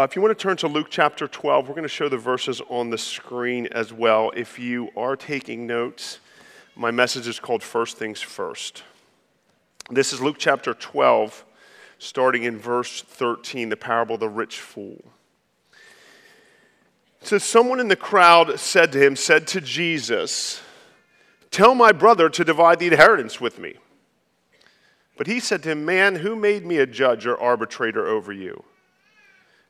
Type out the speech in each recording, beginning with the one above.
Uh, if you want to turn to Luke chapter 12, we're going to show the verses on the screen as well. If you are taking notes, my message is called First Things First. This is Luke chapter 12, starting in verse 13, the parable of the rich fool. Says, Someone in the crowd said to him, said to Jesus, Tell my brother to divide the inheritance with me. But he said to him, Man, who made me a judge or arbitrator over you?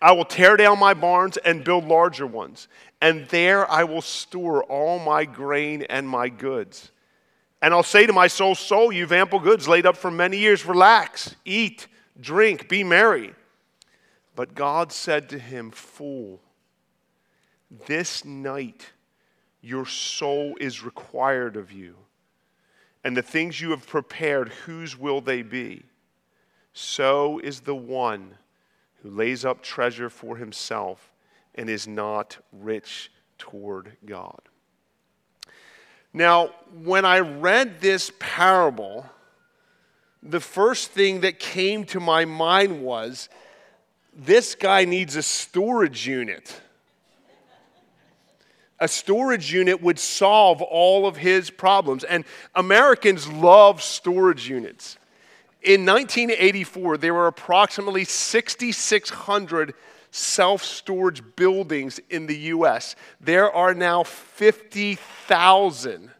I will tear down my barns and build larger ones, and there I will store all my grain and my goods. And I'll say to my soul, Soul, you've ample goods laid up for many years. Relax, eat, drink, be merry. But God said to him, Fool, this night your soul is required of you. And the things you have prepared, whose will they be? So is the one who lays up treasure for himself and is not rich toward God. Now, when I read this parable, the first thing that came to my mind was this guy needs a storage unit. A storage unit would solve all of his problems. And Americans love storage units. In 1984, there were approximately 6,600 self storage buildings in the US. There are now 50,000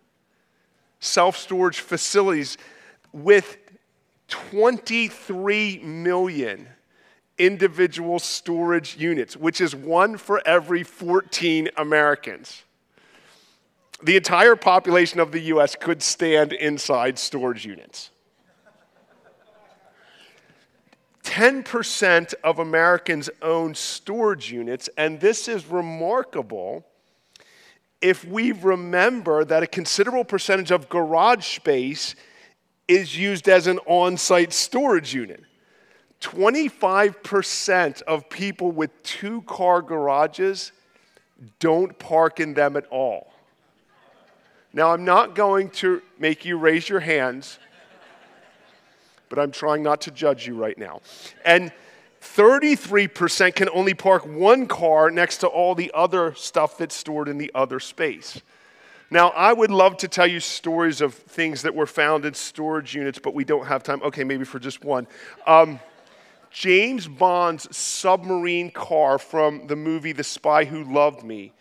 self storage facilities with 23 million individual storage units, which is one for every 14 Americans. The entire population of the US could stand inside storage units. 10% of Americans own storage units, and this is remarkable if we remember that a considerable percentage of garage space is used as an on site storage unit. 25% of people with two car garages don't park in them at all. Now, I'm not going to make you raise your hands but I'm trying not to judge you right now. And 33% can only park one car next to all the other stuff that's stored in the other space. Now, I would love to tell you stories of things that were found in storage units, but we don't have time. Okay, maybe for just one. Um, James Bond's submarine car from the movie The Spy Who Loved Me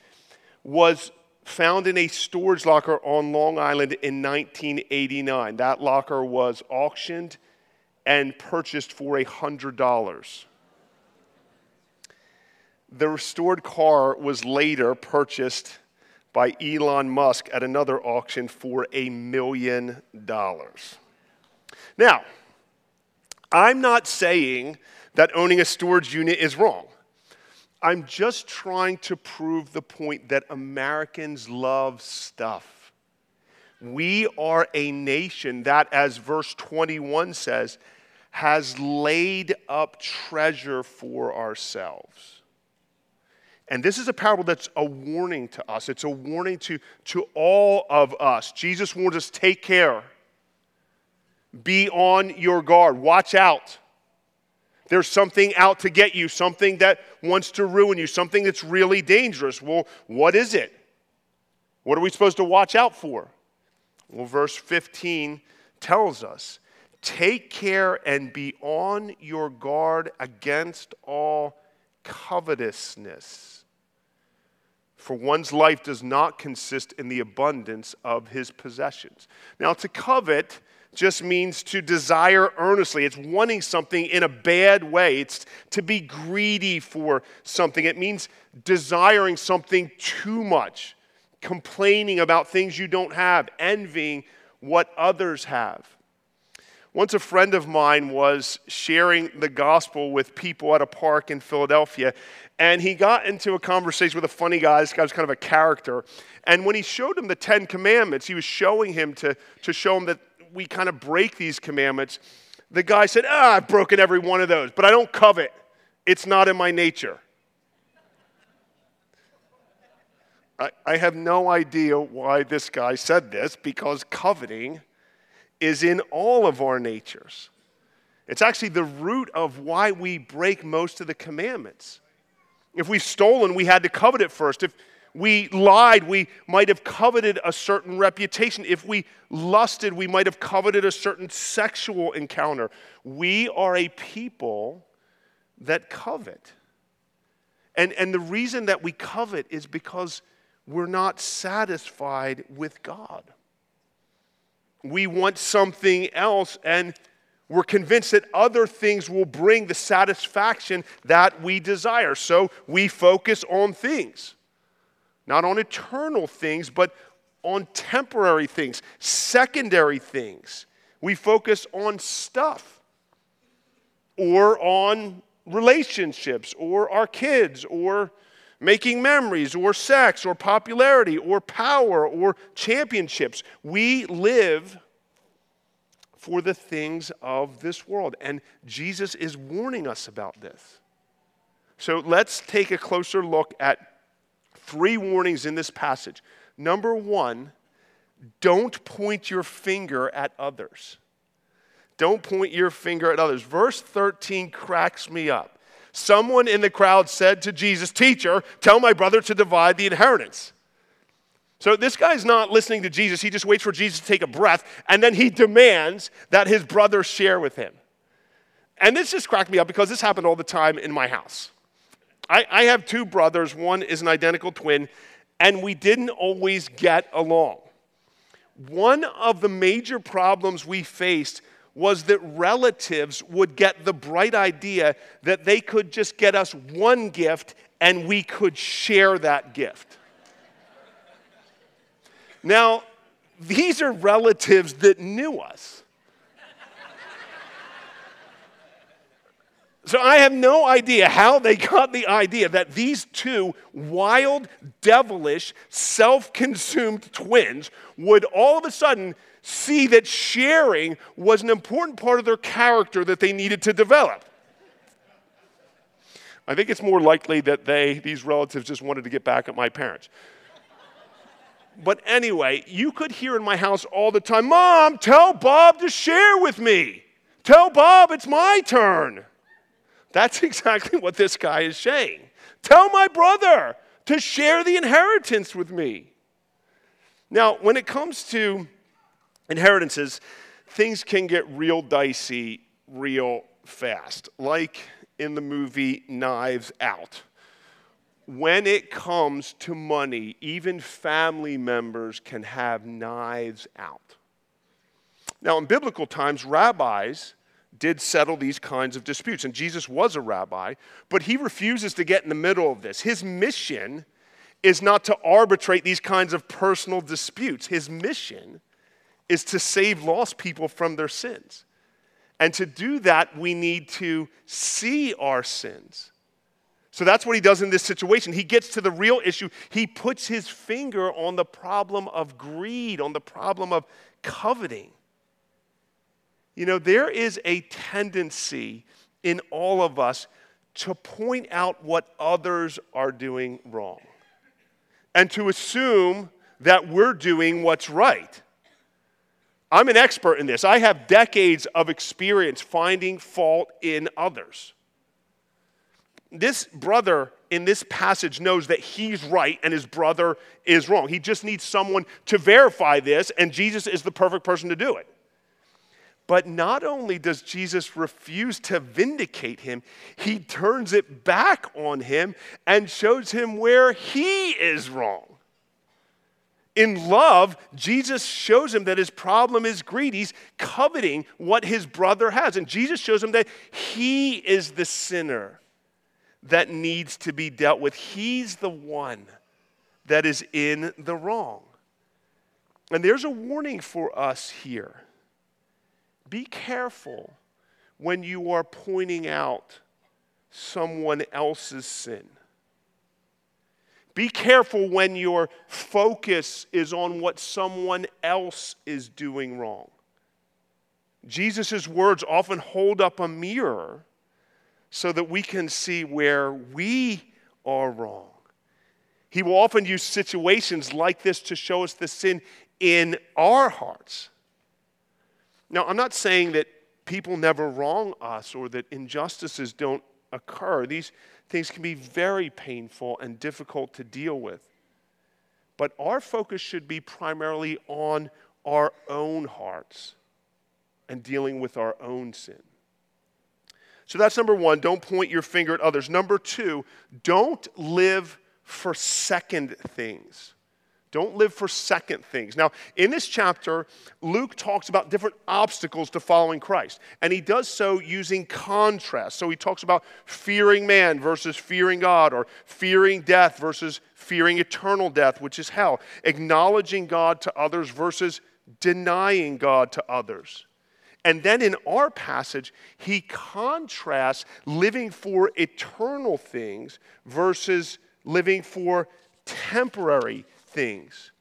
was found in a storage locker on Long Island in 1989. That locker was auctioned and purchased for $100. The restored car was later purchased by Elon Musk at another auction for a million dollars. Now, I'm not saying that owning a storage unit is wrong. I'm just trying to prove the point that Americans love stuff. We are a nation that, as verse 21 says, has laid up treasure for ourselves. And this is a parable that's a warning to us. It's a warning to, to all of us. Jesus warns us take care, be on your guard, watch out. There's something out to get you, something that wants to ruin you, something that's really dangerous. Well, what is it? What are we supposed to watch out for? Well, verse 15 tells us Take care and be on your guard against all covetousness. For one's life does not consist in the abundance of his possessions. Now, to covet just means to desire earnestly. It's wanting something in a bad way. It's to be greedy for something. It means desiring something too much, complaining about things you don't have, envying what others have. Once a friend of mine was sharing the gospel with people at a park in Philadelphia, and he got into a conversation with a funny guy. This guy was kind of a character. And when he showed him the Ten Commandments, he was showing him to, to show him that we kind of break these commandments. The guy said, Ah, I've broken every one of those, but I don't covet. It's not in my nature. I, I have no idea why this guy said this because coveting is in all of our natures. It's actually the root of why we break most of the commandments. If we've stolen, we had to covet it first. If we lied, we might have coveted a certain reputation. If we lusted, we might have coveted a certain sexual encounter. We are a people that covet. And, and the reason that we covet is because we're not satisfied with God. We want something else, and we're convinced that other things will bring the satisfaction that we desire. So we focus on things, not on eternal things, but on temporary things, secondary things. We focus on stuff or on relationships or our kids or making memories or sex or popularity or power or championships. We live for the things of this world. And Jesus is warning us about this. So let's take a closer look at three warnings in this passage. Number one, don't point your finger at others. Don't point your finger at others. Verse 13 cracks me up. Someone in the crowd said to Jesus, Teacher, tell my brother to divide the inheritance. So this guy's not listening to Jesus. He just waits for Jesus to take a breath, and then he demands that his brother share with him. And this just cracked me up because this happened all the time in my house. I, I have two brothers, one is an identical twin, and we didn't always get along. One of the major problems we faced was that relatives would get the bright idea that they could just get us one gift and we could share that gift. Now, these are relatives that knew us. So I have no idea how they got the idea that these two wild, devilish, self consumed twins would all of a sudden see that sharing was an important part of their character that they needed to develop. I think it's more likely that they, these relatives, just wanted to get back at my parents. But anyway, you could hear in my house all the time Mom, tell Bob to share with me. Tell Bob it's my turn. That's exactly what this guy is saying. Tell my brother to share the inheritance with me. Now, when it comes to inheritances, things can get real dicey real fast, like in the movie Knives Out. When it comes to money, even family members can have knives out. Now, in biblical times, rabbis did settle these kinds of disputes, and Jesus was a rabbi, but he refuses to get in the middle of this. His mission is not to arbitrate these kinds of personal disputes. His mission is to save lost people from their sins. And to do that, we need to see our sins. So that's what he does in this situation. He gets to the real issue. He puts his finger on the problem of greed, on the problem of coveting. You know, there is a tendency in all of us to point out what others are doing wrong and to assume that we're doing what's right. I'm an expert in this. I have decades of experience finding fault in others. This brother in this passage knows that he's right and his brother is wrong. He just needs someone to verify this, and Jesus is the perfect person to do it. But not only does Jesus refuse to vindicate him, he turns it back on him and shows him where he is wrong. In love, Jesus shows him that his problem is greed. He's coveting what his brother has. And Jesus shows him that he is the sinner that needs to be dealt with. He's the one that is in the wrong. And there's a warning for us here. be careful when you are pointing out someone else's sin. Be careful when your focus is on what someone else is doing wrong. Jesus' words often hold up a mirror so that we can see where we are wrong. He will often use situations like this to show us the sin in our hearts. Now, I'm not saying that people never wrong us or that injustices don't occur. These things can be very painful and difficult to deal with. But our focus should be primarily on our own hearts and dealing with our own sin. So that's number one. Don't point your finger at others. Number two, don't live for second things. Don't live for second things. Now, in this chapter, Luke talks about different obstacles to following Christ, and he does so using contrast. So he talks about fearing man versus fearing God, or fearing death versus fearing eternal death, which is hell, acknowledging God to others versus denying God to others. And then in our passage, he contrasts living for eternal things versus living for temporary things.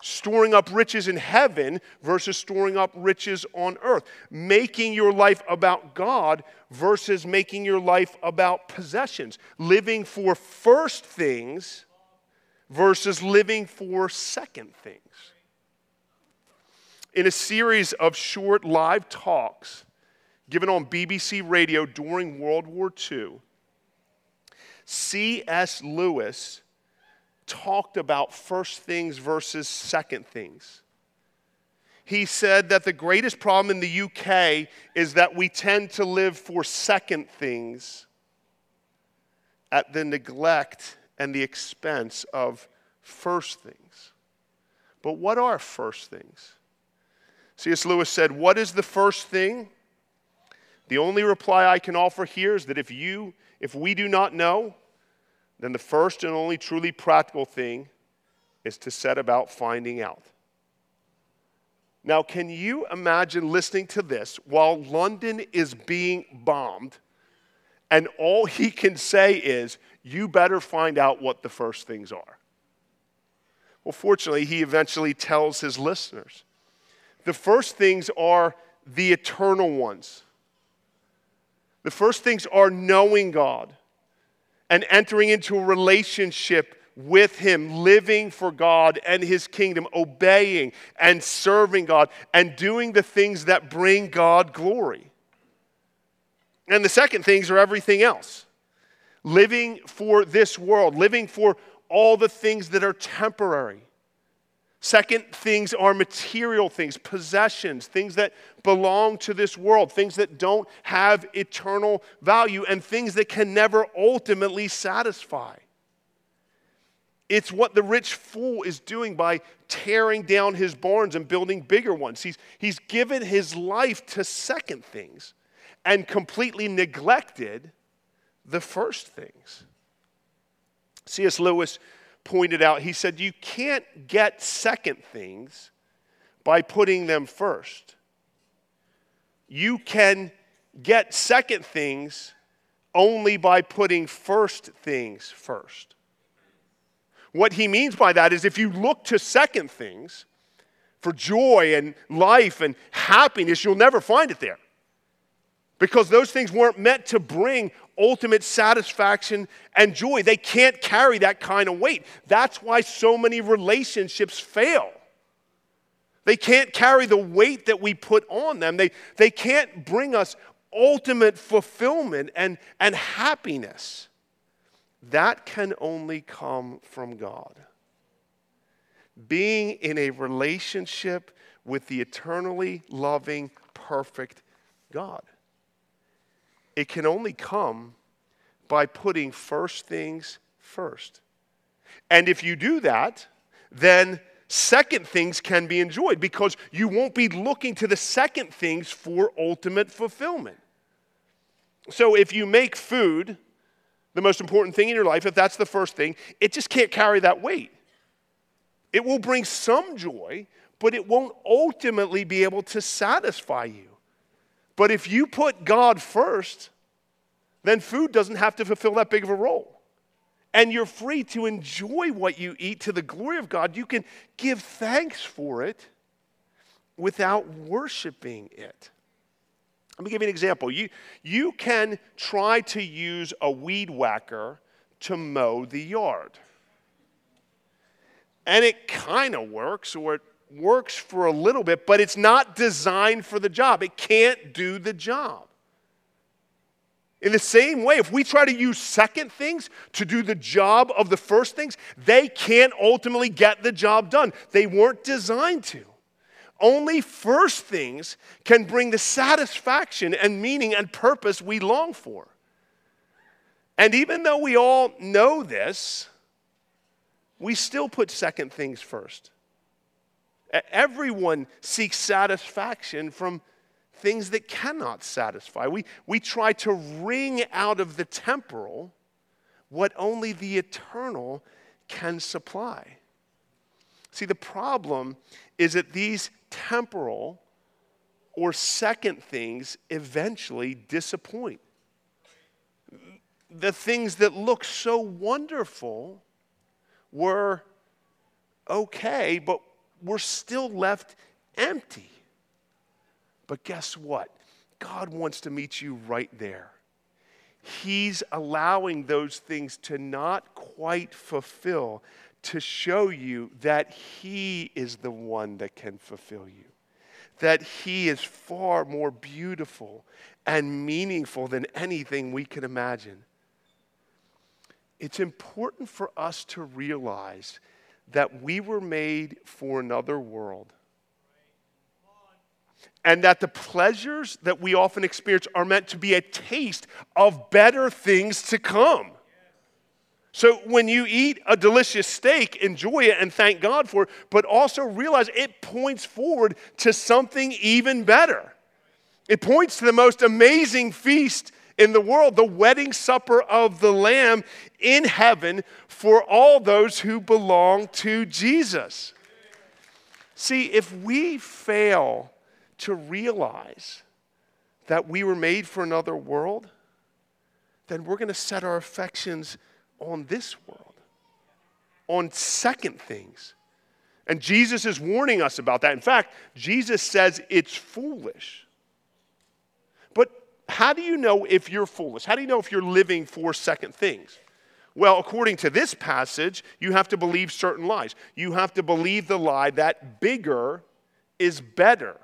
Storing up riches in heaven versus storing up riches on earth. Making your life about God versus making your life about possessions. Living for first things versus living for second things in a series of short live talks given on BBC Radio during World War II, C.S. Lewis talked about first things versus second things. He said that the greatest problem in the UK is that we tend to live for second things at the neglect and the expense of first things. But what are first things? C.S. Lewis said, What is the first thing? The only reply I can offer here is that if you, if we do not know, then the first and only truly practical thing is to set about finding out. Now, can you imagine listening to this while London is being bombed, and all he can say is, You better find out what the first things are? Well, fortunately, he eventually tells his listeners. The first things are the eternal ones. The first things are knowing God and entering into a relationship with Him, living for God and His kingdom, obeying and serving God, and doing the things that bring God glory. And the second things are everything else living for this world, living for all the things that are temporary. Second things are material things, possessions, things that belong to this world, things that don't have eternal value, and things that can never ultimately satisfy. It's what the rich fool is doing by tearing down his barns and building bigger ones. He's, he's given his life to second things and completely neglected the first things. C.S. Lewis pointed out, he said, You can't get second things by putting them first. You can get second things only by putting first things first. What he means by that is if you look to second things for joy and life and happiness, you'll never find it there because those things weren't meant to bring ultimate satisfaction and joy. They can't carry that kind of weight. That's why so many relationships fail. They can't carry the weight that we put on them. They, they can't bring us ultimate fulfillment and, and happiness. That can only come from God. Being in a relationship with the eternally loving, perfect God. It can only come by putting first things first. And if you do that, then second things can be enjoyed because you won't be looking to the second things for ultimate fulfillment. So if you make food the most important thing in your life, if that's the first thing, it just can't carry that weight. It will bring some joy, but it won't ultimately be able to satisfy you. But if you put God first, then food doesn't have to fulfill that big of a role. And you're free to enjoy what you eat to the glory of God. You can give thanks for it without worshiping it. Let me give you an example. You, you can try to use a weed whacker to mow the yard. And it kind of works, or it works for a little bit, but it's not designed for the job. It can't do the job. In the same way, if we try to use second things to do the job of the first things, they can't ultimately get the job done. They weren't designed to. Only first things can bring the satisfaction and meaning and purpose we long for. And even though we all know this, we still put second things first. Everyone seeks satisfaction from things that cannot satisfy. We, we try to wring out of the temporal what only the eternal can supply. See, the problem is that these temporal or second things eventually disappoint. The things that look so wonderful were okay, but we're still left empty. But guess what? God wants to meet you right there. He's allowing those things to not quite fulfill to show you that He is the one that can fulfill you, that He is far more beautiful and meaningful than anything we can imagine. It's important for us to realize that we were made for another world. And that the pleasures that we often experience are meant to be a taste of better things to come. So when you eat a delicious steak, enjoy it and thank God for it, but also realize it points forward to something even better. It points to the most amazing feast in the world, the wedding supper of the Lamb in heaven for all those who belong to Jesus. See, if we fail to realize that we were made for another world, then we're going to set our affections on this world, on second things. And Jesus is warning us about that. In fact, Jesus says it's foolish. How do you know if you're foolish? How do you know if you're living for second things? Well, according to this passage, you have to believe certain lies. You have to believe the lie that bigger is better.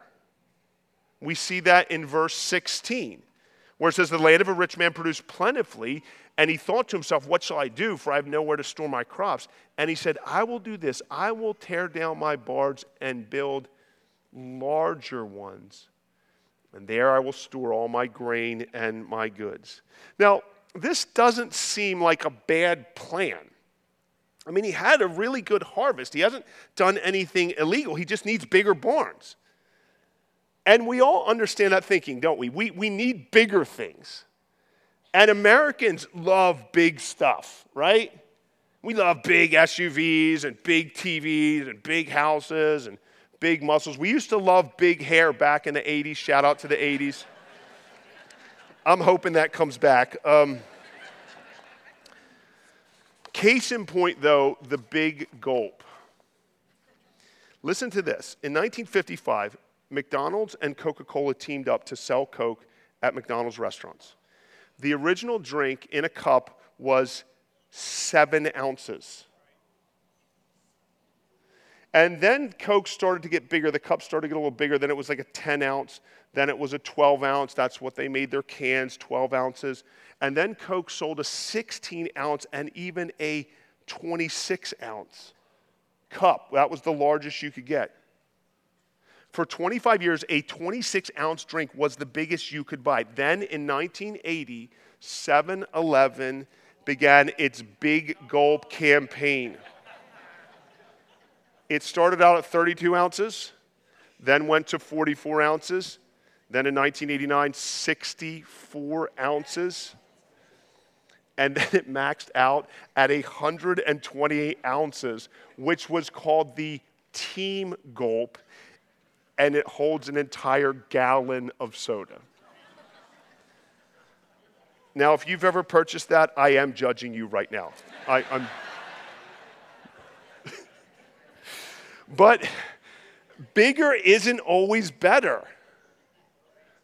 We see that in verse 16, where it says, The land of a rich man produced plentifully, and he thought to himself, What shall I do? For I have nowhere to store my crops. And he said, I will do this. I will tear down my barns and build larger ones. And there I will store all my grain and my goods. Now, this doesn't seem like a bad plan. I mean, he had a really good harvest. He hasn't done anything illegal. He just needs bigger barns. And we all understand that thinking, don't we? We, we need bigger things. And Americans love big stuff, right? We love big SUVs and big TVs and big houses and big muscles. We used to love big hair back in the 80s. Shout out to the 80s. I'm hoping that comes back. Um, case in point, though, the big gulp. Listen to this. In 1955, McDonald's and Coca Cola teamed up to sell Coke at McDonald's restaurants. The original drink in a cup was seven ounces. And then Coke started to get bigger. The cup started to get a little bigger. Then it was like a 10 ounce. Then it was a 12 ounce. That's what they made their cans, 12 ounces. And then Coke sold a 16 ounce and even a 26 ounce cup. That was the largest you could get. For 25 years, a 26 ounce drink was the biggest you could buy. Then in 1980, 7 Eleven began its Big Gulp campaign. It started out at 32 ounces, then went to 44 ounces, then in 1989, 64 ounces, and then it maxed out at 128 ounces, which was called the Team Gulp and it holds an entire gallon of soda. Now, if you've ever purchased that, I am judging you right now. I, I'm. But bigger isn't always better.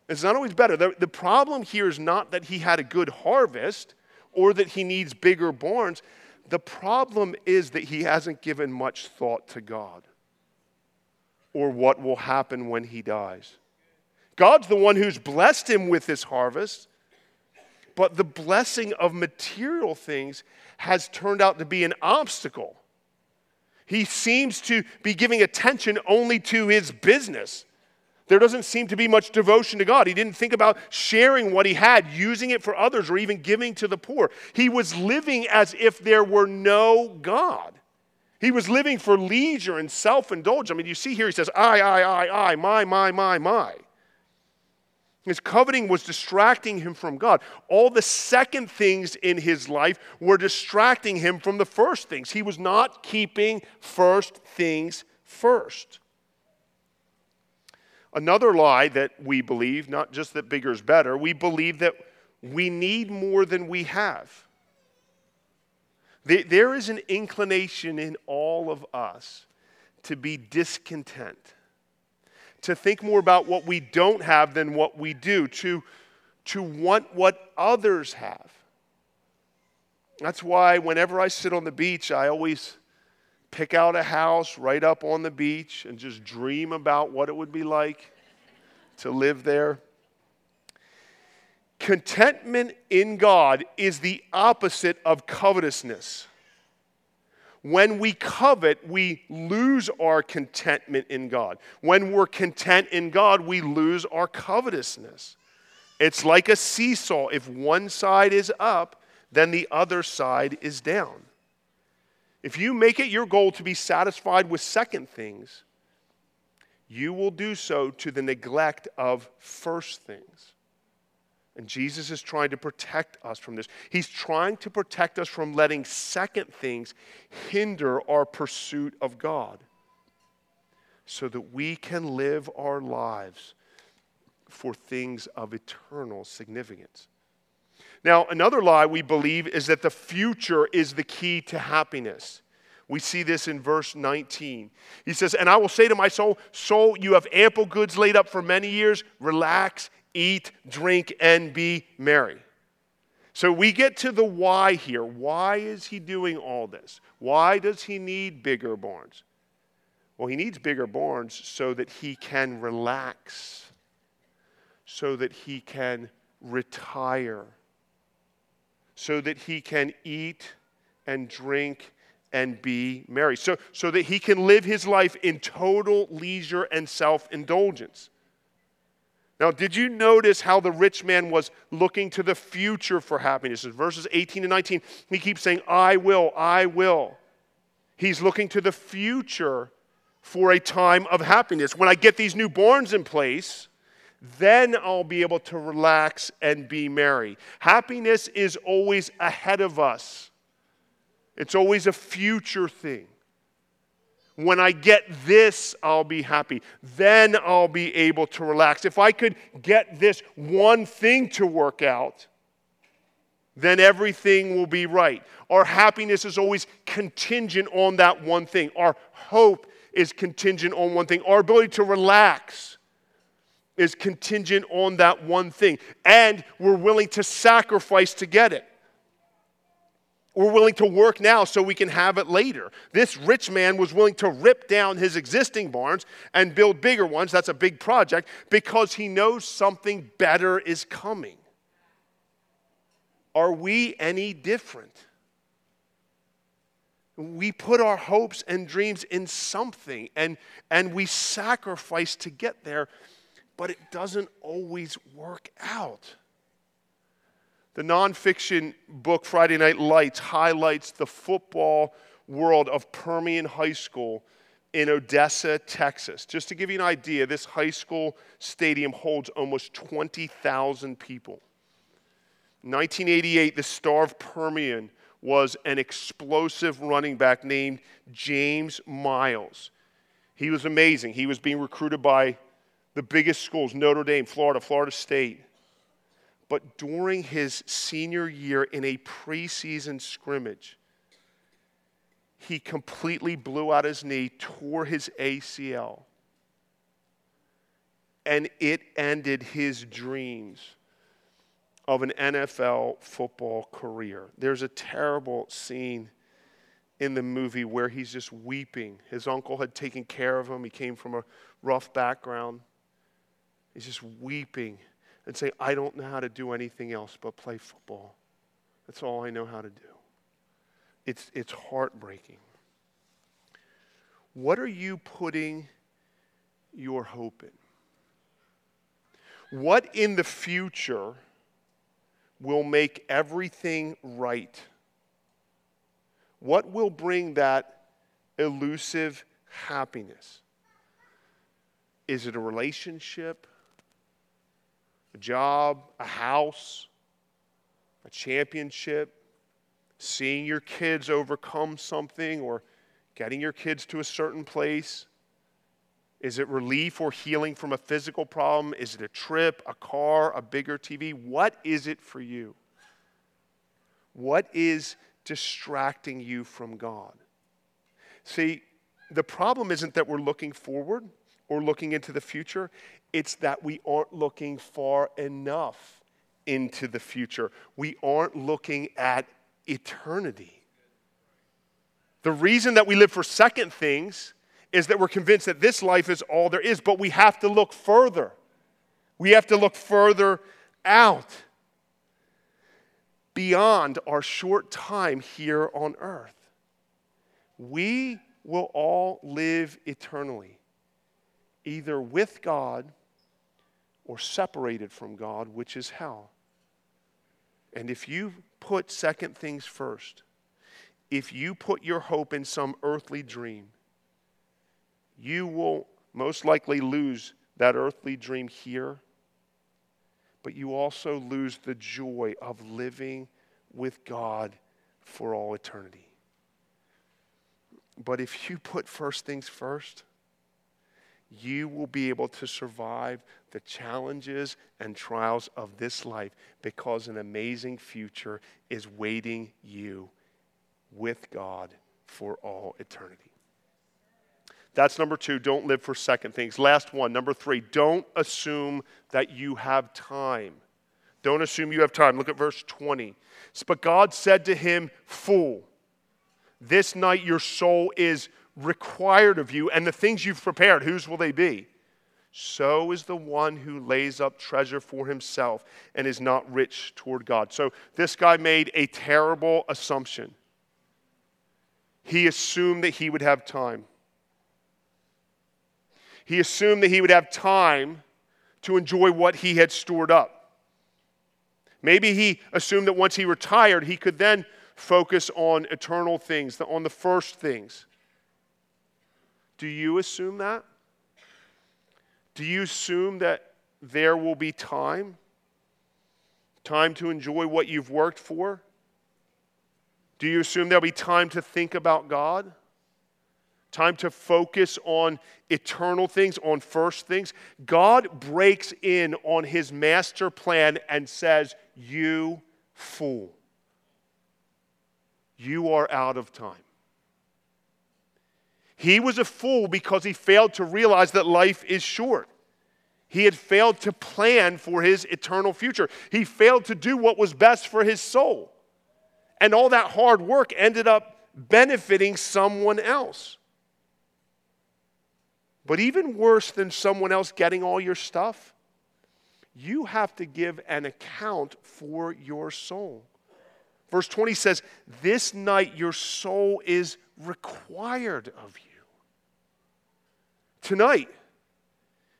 It's not always better. The, the problem here is not that he had a good harvest or that he needs bigger barns. The problem is that he hasn't given much thought to God or what will happen when he dies. God's the one who's blessed him with this harvest, but the blessing of material things has turned out to be an obstacle. He seems to be giving attention only to his business. There doesn't seem to be much devotion to God. He didn't think about sharing what he had, using it for others, or even giving to the poor. He was living as if there were no God. He was living for leisure and self indulgence. I mean, you see here, he says, I, I, I, I, my, my, my, my. His coveting was distracting him from God. All the second things in his life were distracting him from the first things. He was not keeping first things first. Another lie that we believe, not just that bigger is better, we believe that we need more than we have. There is an inclination in all of us to be discontent, to think more about what we don't have than what we do, to, to want what others have. That's why whenever I sit on the beach, I always pick out a house right up on the beach and just dream about what it would be like to live there. Contentment in God is the opposite of covetousness. When we covet, we lose our contentment in God. When we're content in God, we lose our covetousness. It's like a seesaw. If one side is up, then the other side is down. If you make it your goal to be satisfied with second things, you will do so to the neglect of first things. And Jesus is trying to protect us from this. He's trying to protect us from letting second things hinder our pursuit of God so that we can live our lives for things of eternal significance. Now, another lie we believe is that the future is the key to happiness. We see this in verse 19. He says, And I will say to my soul, Soul, you have ample goods laid up for many years. Relax, eat, drink, and be merry. So we get to the why here. Why is he doing all this? Why does he need bigger barns? Well, he needs bigger barns so that he can relax, so that he can retire so that he can eat and drink and be merry, so, so that he can live his life in total leisure and self indulgence. Now, did you notice how the rich man was looking to the future for happiness? In verses 18 and 19, he keeps saying, I will, I will. He's looking to the future for a time of happiness. When I get these newborns in place, then I'll be able to relax and be merry. Happiness is always ahead of us, it's always a future thing. When I get this, I'll be happy. Then I'll be able to relax. If I could get this one thing to work out, then everything will be right. Our happiness is always contingent on that one thing. Our hope is contingent on one thing. Our ability to relax is contingent on that one thing. And we're willing to sacrifice to get it. We're willing to work now so we can have it later. This rich man was willing to rip down his existing barns and build bigger ones. That's a big project because he knows something better is coming. Are we any different? We put our hopes and dreams in something and, and we sacrifice to get there but it doesn't always work out. The nonfiction book Friday Night Lights highlights the football world of Permian High School in Odessa, Texas. Just to give you an idea, this high school stadium holds almost 20,000 people. 1988, the star of Permian was an explosive running back named James Miles. He was amazing. He was being recruited by the biggest schools Notre Dame, Florida, Florida State. But during his senior year in a preseason scrimmage, he completely blew out his knee, tore his ACL, and it ended his dreams of an NFL football career. There's a terrible scene in the movie where he's just weeping. His uncle had taken care of him, he came from a rough background. He's just weeping and say, I don't know how to do anything else but play football. That's all I know how to do. It's, it's heartbreaking. What are you putting your hope in? What in the future will make everything right? What will bring that elusive happiness? Is it a relationship, a job, a house, a championship, seeing your kids overcome something or getting your kids to a certain place? Is it relief or healing from a physical problem? Is it a trip, a car, a bigger TV? What is it for you? What is distracting you from God? See, the problem isn't that we're looking forward or looking into the future, it's that we aren't looking far enough into the future. We aren't looking at eternity. The reason that we live for second things is that we're convinced that this life is all there is, but we have to look further. We have to look further out beyond our short time here on earth. We will all live eternally, either with God or separated from God, which is hell. And if you put second things first, if you put your hope in some earthly dream, you will most likely lose that earthly dream here, but you also lose the joy of living with God for all eternity. But if you put first things first, you will be able to survive the challenges and trials of this life because an amazing future is waiting you with God for all eternity. That's number two. Don't live for second things. Last one, number three. Don't assume that you have time. Don't assume you have time. Look at verse 20. But God said to him, Fool, this night your soul is required of you, and the things you've prepared, whose will they be? So is the one who lays up treasure for himself and is not rich toward God. So this guy made a terrible assumption. He assumed that he would have time. He assumed that he would have time to enjoy what he had stored up. Maybe he assumed that once he retired, he could then focus on eternal things, on the first things. Do you assume that? Do you assume that there will be time? Time to enjoy what you've worked for? Do you assume there'll be time to think about God? time to focus on eternal things, on first things. God breaks in on his master plan and says, You fool, you are out of time. He was a fool because he failed to realize that life is short. He had failed to plan for his eternal future. He failed to do what was best for his soul. And all that hard work ended up benefiting someone else. But even worse than someone else getting all your stuff, you have to give an account for your soul. Verse 20 says, This night your soul is required of you. Tonight,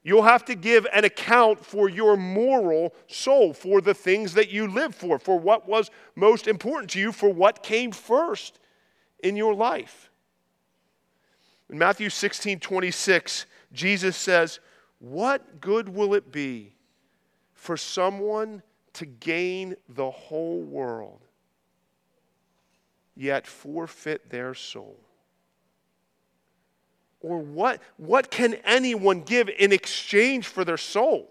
you'll have to give an account for your moral soul, for the things that you live for, for what was most important to you, for what came first in your life. In Matthew 16 26, Jesus says, What good will it be for someone to gain the whole world, yet forfeit their soul? Or what, what can anyone give in exchange for their soul?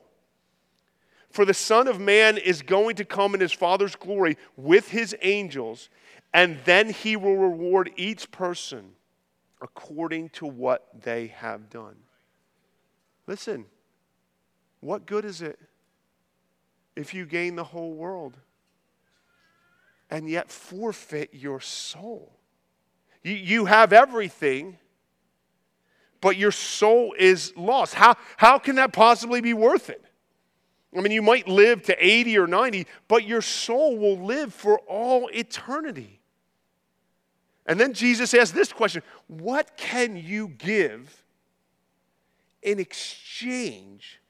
For the Son of Man is going to come in his Father's glory with his angels, and then he will reward each person according to what they have done. Listen, what good is it if you gain the whole world and yet forfeit your soul? You, you have everything, but your soul is lost. How, how can that possibly be worth it? I mean, you might live to 80 or 90, but your soul will live for all eternity. And then Jesus asked this question What can you give in exchange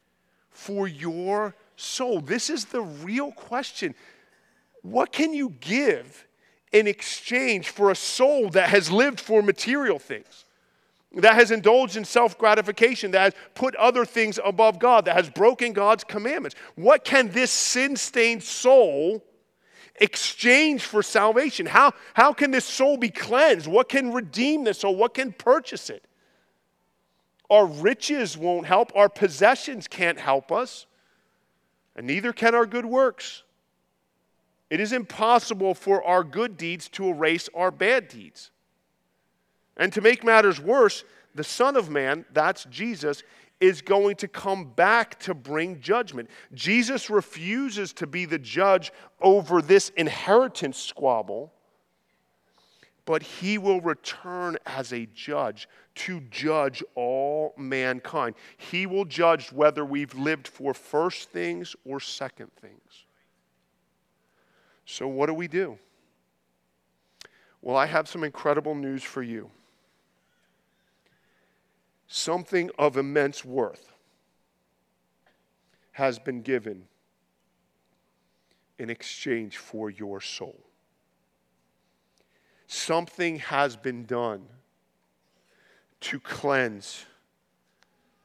for your soul? This is the real question. What can you give in exchange for a soul that has lived for material things? That has indulged in self gratification, that has put other things above God, that has broken God's commandments. What can this sin stained soul exchange for salvation? How, how can this soul be cleansed? What can redeem this soul? What can purchase it? Our riches won't help, our possessions can't help us, and neither can our good works. It is impossible for our good deeds to erase our bad deeds. And to make matters worse, the Son of Man, that's Jesus, is going to come back to bring judgment. Jesus refuses to be the judge over this inheritance squabble, but he will return as a judge to judge all mankind. He will judge whether we've lived for first things or second things. So, what do we do? Well, I have some incredible news for you something of immense worth has been given in exchange for your soul. Something has been done to cleanse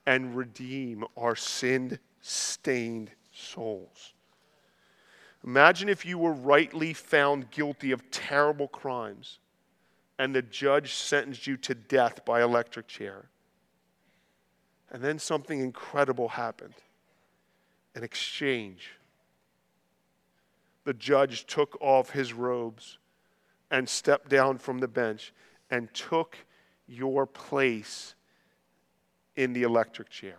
and redeem our sin stained souls. Imagine if you were rightly found guilty of terrible crimes and the judge sentenced you to death by electric chair. And then something incredible happened an exchange. The judge took off his robes and stepped down from the bench and took your place in the electric chair.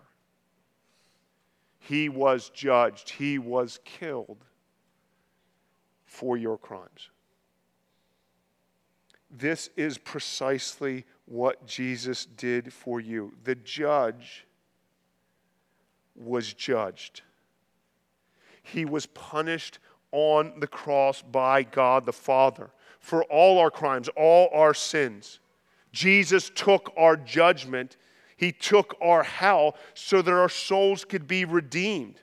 He was judged, he was killed for your crimes. This is precisely what Jesus did for you. The judge was judged, he was punished on the cross by God the Father for all our crimes, all our sins. Jesus took our judgment, He took our hell so that our souls could be redeemed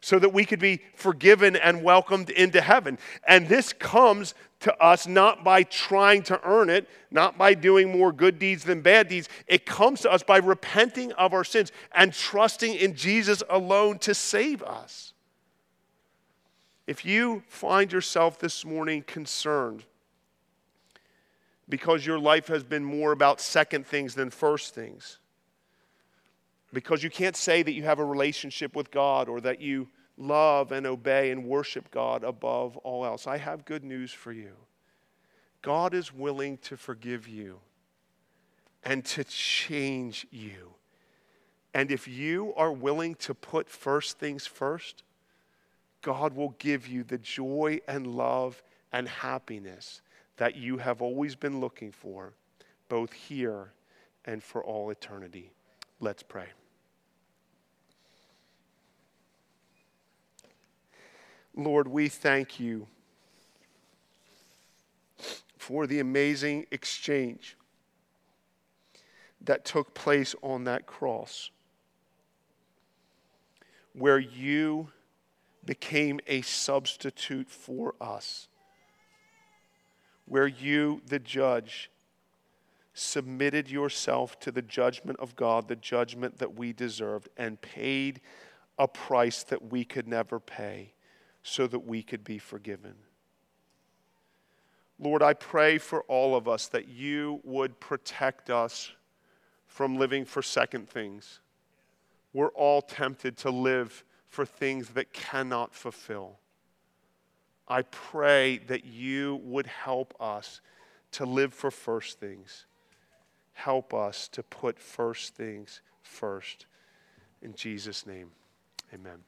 so that we could be forgiven and welcomed into heaven. And this comes to us not by trying to earn it, not by doing more good deeds than bad deeds. It comes to us by repenting of our sins and trusting in Jesus alone to save us. If you find yourself this morning concerned because your life has been more about second things than first things, because you can't say that you have a relationship with God or that you love and obey and worship God above all else. I have good news for you. God is willing to forgive you and to change you. And if you are willing to put first things first, God will give you the joy and love and happiness that you have always been looking for, both here and for all eternity. Let's pray. Lord, we thank you for the amazing exchange that took place on that cross, where you became a substitute for us, where you, the judge, submitted yourself to the judgment of God, the judgment that we deserved, and paid a price that we could never pay so that we could be forgiven. Lord, I pray for all of us that you would protect us from living for second things. We're all tempted to live for things that cannot fulfill. I pray that you would help us to live for first things. Help us to put first things first. In Jesus' name, amen.